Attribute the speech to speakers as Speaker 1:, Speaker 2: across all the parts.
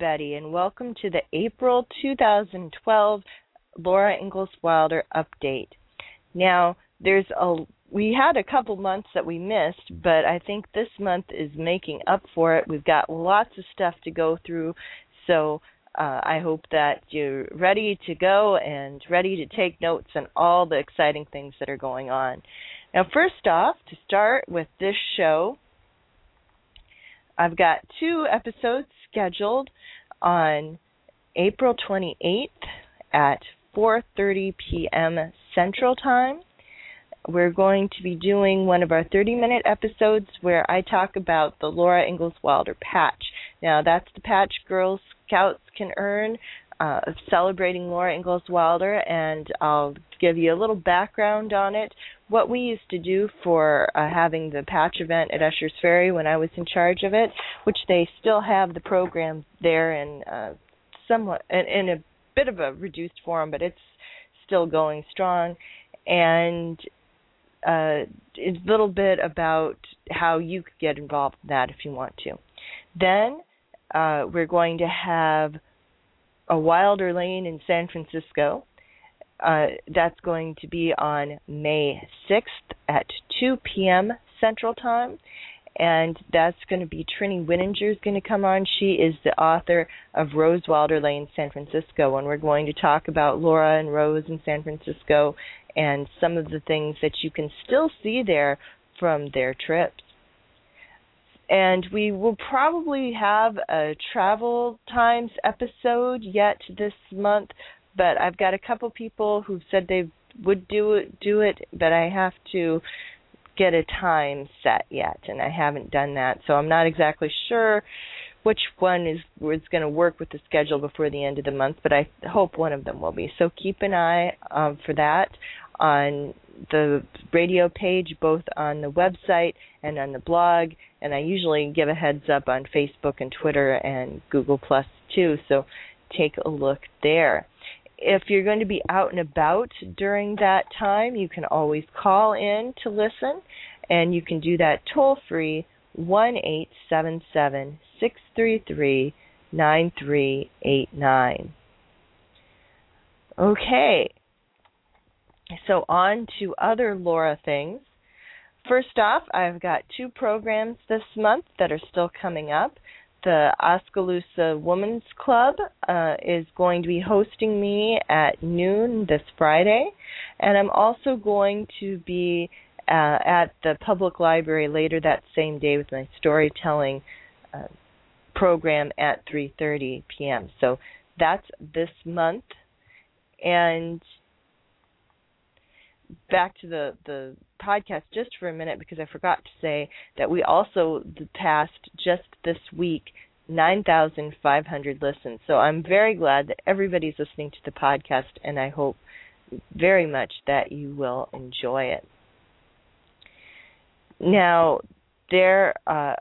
Speaker 1: everybody, and welcome to the April 2012 Laura Ingalls Wilder update. Now, there's a we had a couple months that we missed, but I think this month is making up for it. We've got lots of stuff to go through, so uh, I hope that you're ready to go and ready to take notes on all the exciting things that are going on. Now, first off, to start with this show, I've got two episodes scheduled on April 28th at 4:30 p.m. Central Time. We're going to be doing one of our 30-minute episodes where I talk about the Laura Ingalls Wilder patch. Now, that's the patch Girl Scouts can earn uh, celebrating Laura Ingalls Wilder, and I'll give you a little background on it. What we used to do for uh, having the patch event at Usher's Ferry when I was in charge of it, which they still have the program there in uh, somewhat in, in a bit of a reduced form, but it's still going strong. And uh, a little bit about how you could get involved in that if you want to. Then uh, we're going to have a Wilder Lane in San Francisco. Uh, that's going to be on May 6th at 2 p.m. Central Time. And that's going to be Trini Wininger is going to come on. She is the author of Rose Wilder Lane, San Francisco, and we're going to talk about Laura and Rose in San Francisco and some of the things that you can still see there from their trips and we will probably have a travel times episode yet this month but i've got a couple people who've said they would do it do it but i have to get a time set yet and i haven't done that. So i'm not exactly sure which one is is going to work with the schedule before the end of the month but i hope one of them will be. So keep an eye um, for that on the radio page, both on the website and on the blog. And I usually give a heads up on Facebook and Twitter and Google Plus too. So take a look there. If you're going to be out and about during that time, you can always call in to listen, and you can do that toll free one eight seven seven six three three nine three eight nine. Okay, so, on to other Laura things. First off, I've got two programs this month that are still coming up. The Oskaloosa Women's Club uh, is going to be hosting me at noon this Friday, and I'm also going to be uh, at the public library later that same day with my storytelling uh, program at 3:30 p.m. So that's this month, and back to the the podcast just for a minute because I forgot to say that we also passed just this week 9,500 listens. So I'm very glad that everybody's listening to the podcast, and I hope very much that you will enjoy it. Now, there uh,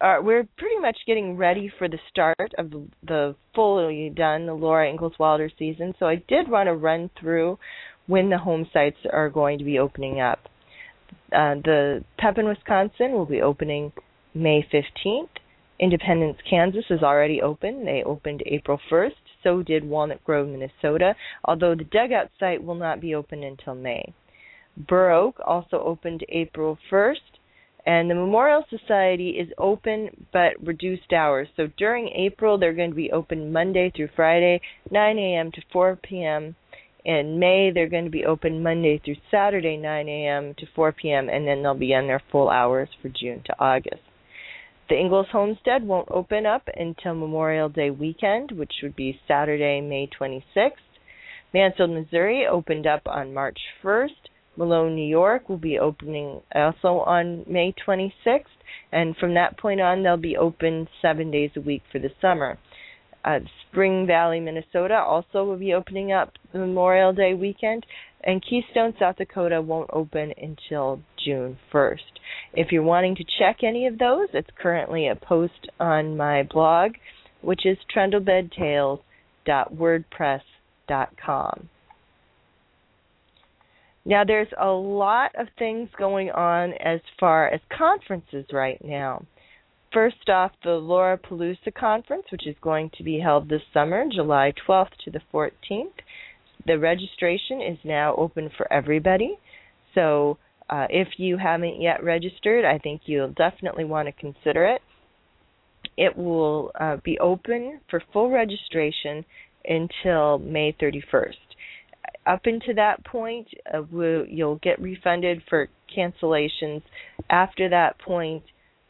Speaker 1: are, we're pretty much getting ready for the start of the fully done the Laura Ingalls Wilder season. So I did want to run through when the home sites are going to be opening up. Uh, the Pepin, Wisconsin will be opening May 15th. Independence, Kansas is already open. They opened April 1st. So did Walnut Grove, Minnesota, although the dugout site will not be open until May. Burr Oak also opened April 1st. And the Memorial Society is open but reduced hours. So during April, they're going to be open Monday through Friday, 9 a.m. to 4 p.m. In May, they're going to be open Monday through Saturday, 9 a.m. to 4 p.m., and then they'll be on their full hours for June to August. The Ingalls Homestead won't open up until Memorial Day weekend, which would be Saturday, May 26th. Mansfield, Missouri opened up on March 1st. Malone, New York will be opening also on May 26th, and from that point on, they'll be open seven days a week for the summer. Uh, Spring Valley, Minnesota also will be opening up Memorial Day weekend, and Keystone, South Dakota won't open until June 1st. If you're wanting to check any of those, it's currently a post on my blog, which is trundlebedtales.wordpress.com. Now, there's a lot of things going on as far as conferences right now. First off, the Laura Palooza Conference, which is going to be held this summer, July 12th to the 14th. The registration is now open for everybody. So, uh, if you haven't yet registered, I think you'll definitely want to consider it. It will uh, be open for full registration until May 31st up into that point, uh, we'll, you'll get refunded for cancellations. After that point,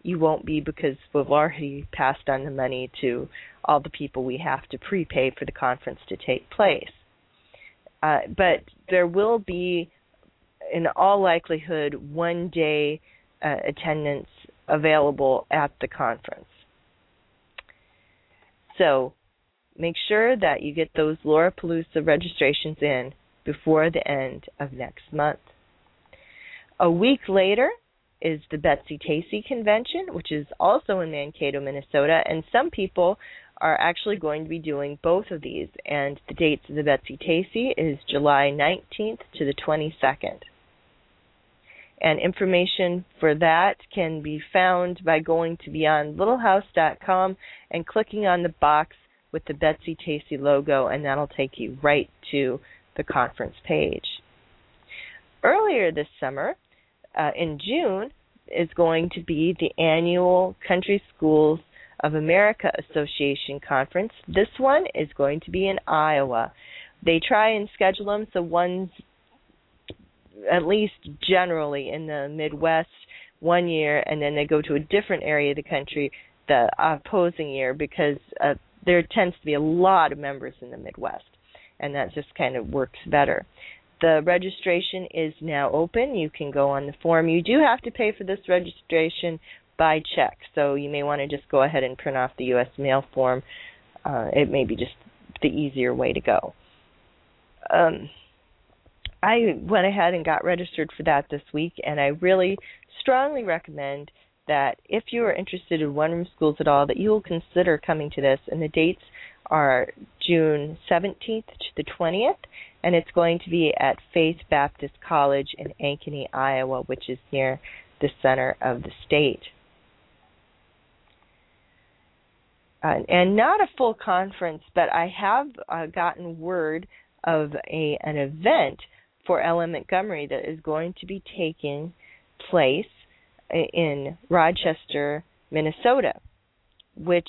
Speaker 1: you won't be because we've already passed on the money to all the people we have to prepay for the conference to take place. Uh, but there will be, in all likelihood, one day uh, attendance available at the conference. So make sure that you get those Laura Palooza registrations in before the end of next month. A week later is the Betsy Tacy Convention, which is also in Mankato, Minnesota, and some people are actually going to be doing both of these. And the dates of the Betsy Tacy is July 19th to the 22nd. And information for that can be found by going to beyondlittlehouse.com and clicking on the box with the Betsy Tacy logo, and that'll take you right to the conference page. Earlier this summer, uh, in June, is going to be the annual Country Schools of America Association conference. This one is going to be in Iowa. They try and schedule them so one's at least generally in the Midwest one year, and then they go to a different area of the country the opposing year because uh, there tends to be a lot of members in the Midwest and that just kind of works better. The registration is now open. You can go on the form. You do have to pay for this registration by check, so you may want to just go ahead and print off the U.S. mail form. Uh, it may be just the easier way to go. Um, I went ahead and got registered for that this week, and I really strongly recommend that if you are interested in one room schools at all, that you will consider coming to this. And the dates are June 17th to the 20th, and it's going to be at Faith Baptist College in Ankeny, Iowa, which is near the center of the state. Uh, and not a full conference, but I have uh, gotten word of a an event for L.M. Montgomery that is going to be taking place in Rochester, Minnesota, which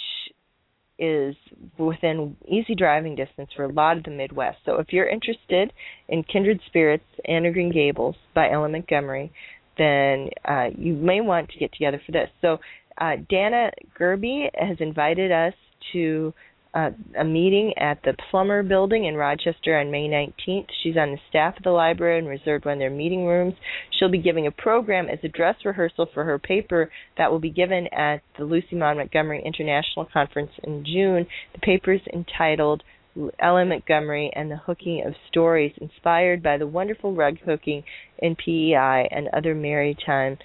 Speaker 1: is within easy driving distance for a lot of the Midwest. So if you're interested in Kindred Spirits, Anne of Green Gables by L.M. Montgomery, then uh, you may want to get together for this. So uh, Dana Gerby has invited us to uh, a meeting at the Plummer Building in Rochester on May 19th. She's on the staff of the library and reserved one of their meeting rooms. She'll be giving a program as a dress rehearsal for her paper that will be given at the Lucy Maud Montgomery International Conference in June. The paper is entitled L.M. Montgomery and the Hooking of Stories, inspired by the wonderful rug hooking in PEI and other maritime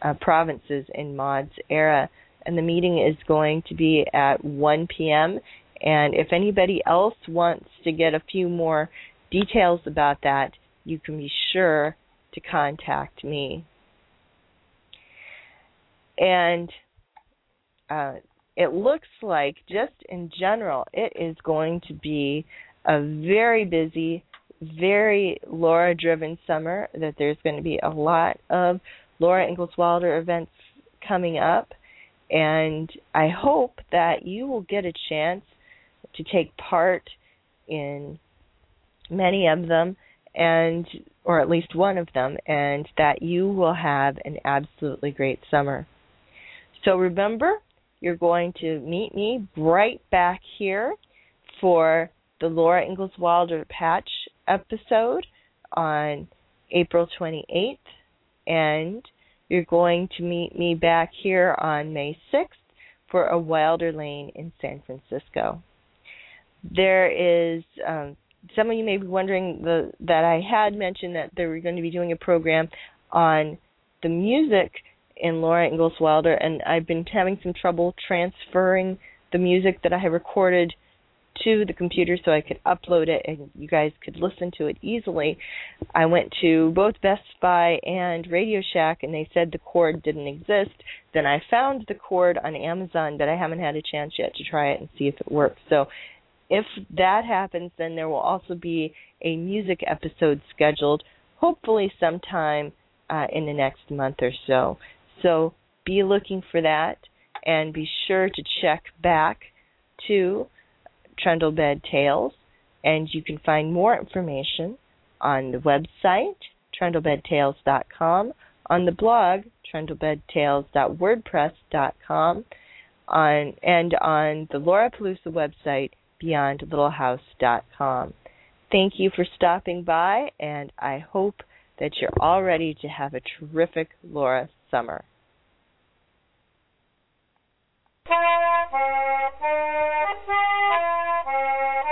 Speaker 1: uh, provinces in Maud's era. And the meeting is going to be at 1 p.m. And if anybody else wants to get a few more details about that, you can be sure to contact me. And uh, it looks like, just in general, it is going to be a very busy, very Laura driven summer, that there's going to be a lot of Laura Ingalls Wilder events coming up. And I hope that you will get a chance to take part in many of them and or at least one of them and that you will have an absolutely great summer. So remember, you're going to meet me right back here for the Laura Ingalls Wilder Patch episode on April 28th and you're going to meet me back here on May 6th for a Wilder Lane in San Francisco. There is um, some of you may be wondering the, that I had mentioned that they were going to be doing a program on the music in Laura Ingalls Wilder, and I've been having some trouble transferring the music that I have recorded to the computer so I could upload it and you guys could listen to it easily. I went to both Best Buy and Radio Shack and they said the cord didn't exist. Then I found the cord on Amazon, but I haven't had a chance yet to try it and see if it works. So if that happens, then there will also be a music episode scheduled, hopefully sometime uh, in the next month or so. So be looking for that and be sure to check back to Trundlebed Tales, and you can find more information on the website trundlebedtales.com, on the blog trundlebedtales.wordpress.com, on and on the Laura Palooza website beyondlittlehouse.com. Thank you for stopping by, and I hope that you're all ready to have a terrific Laura summer.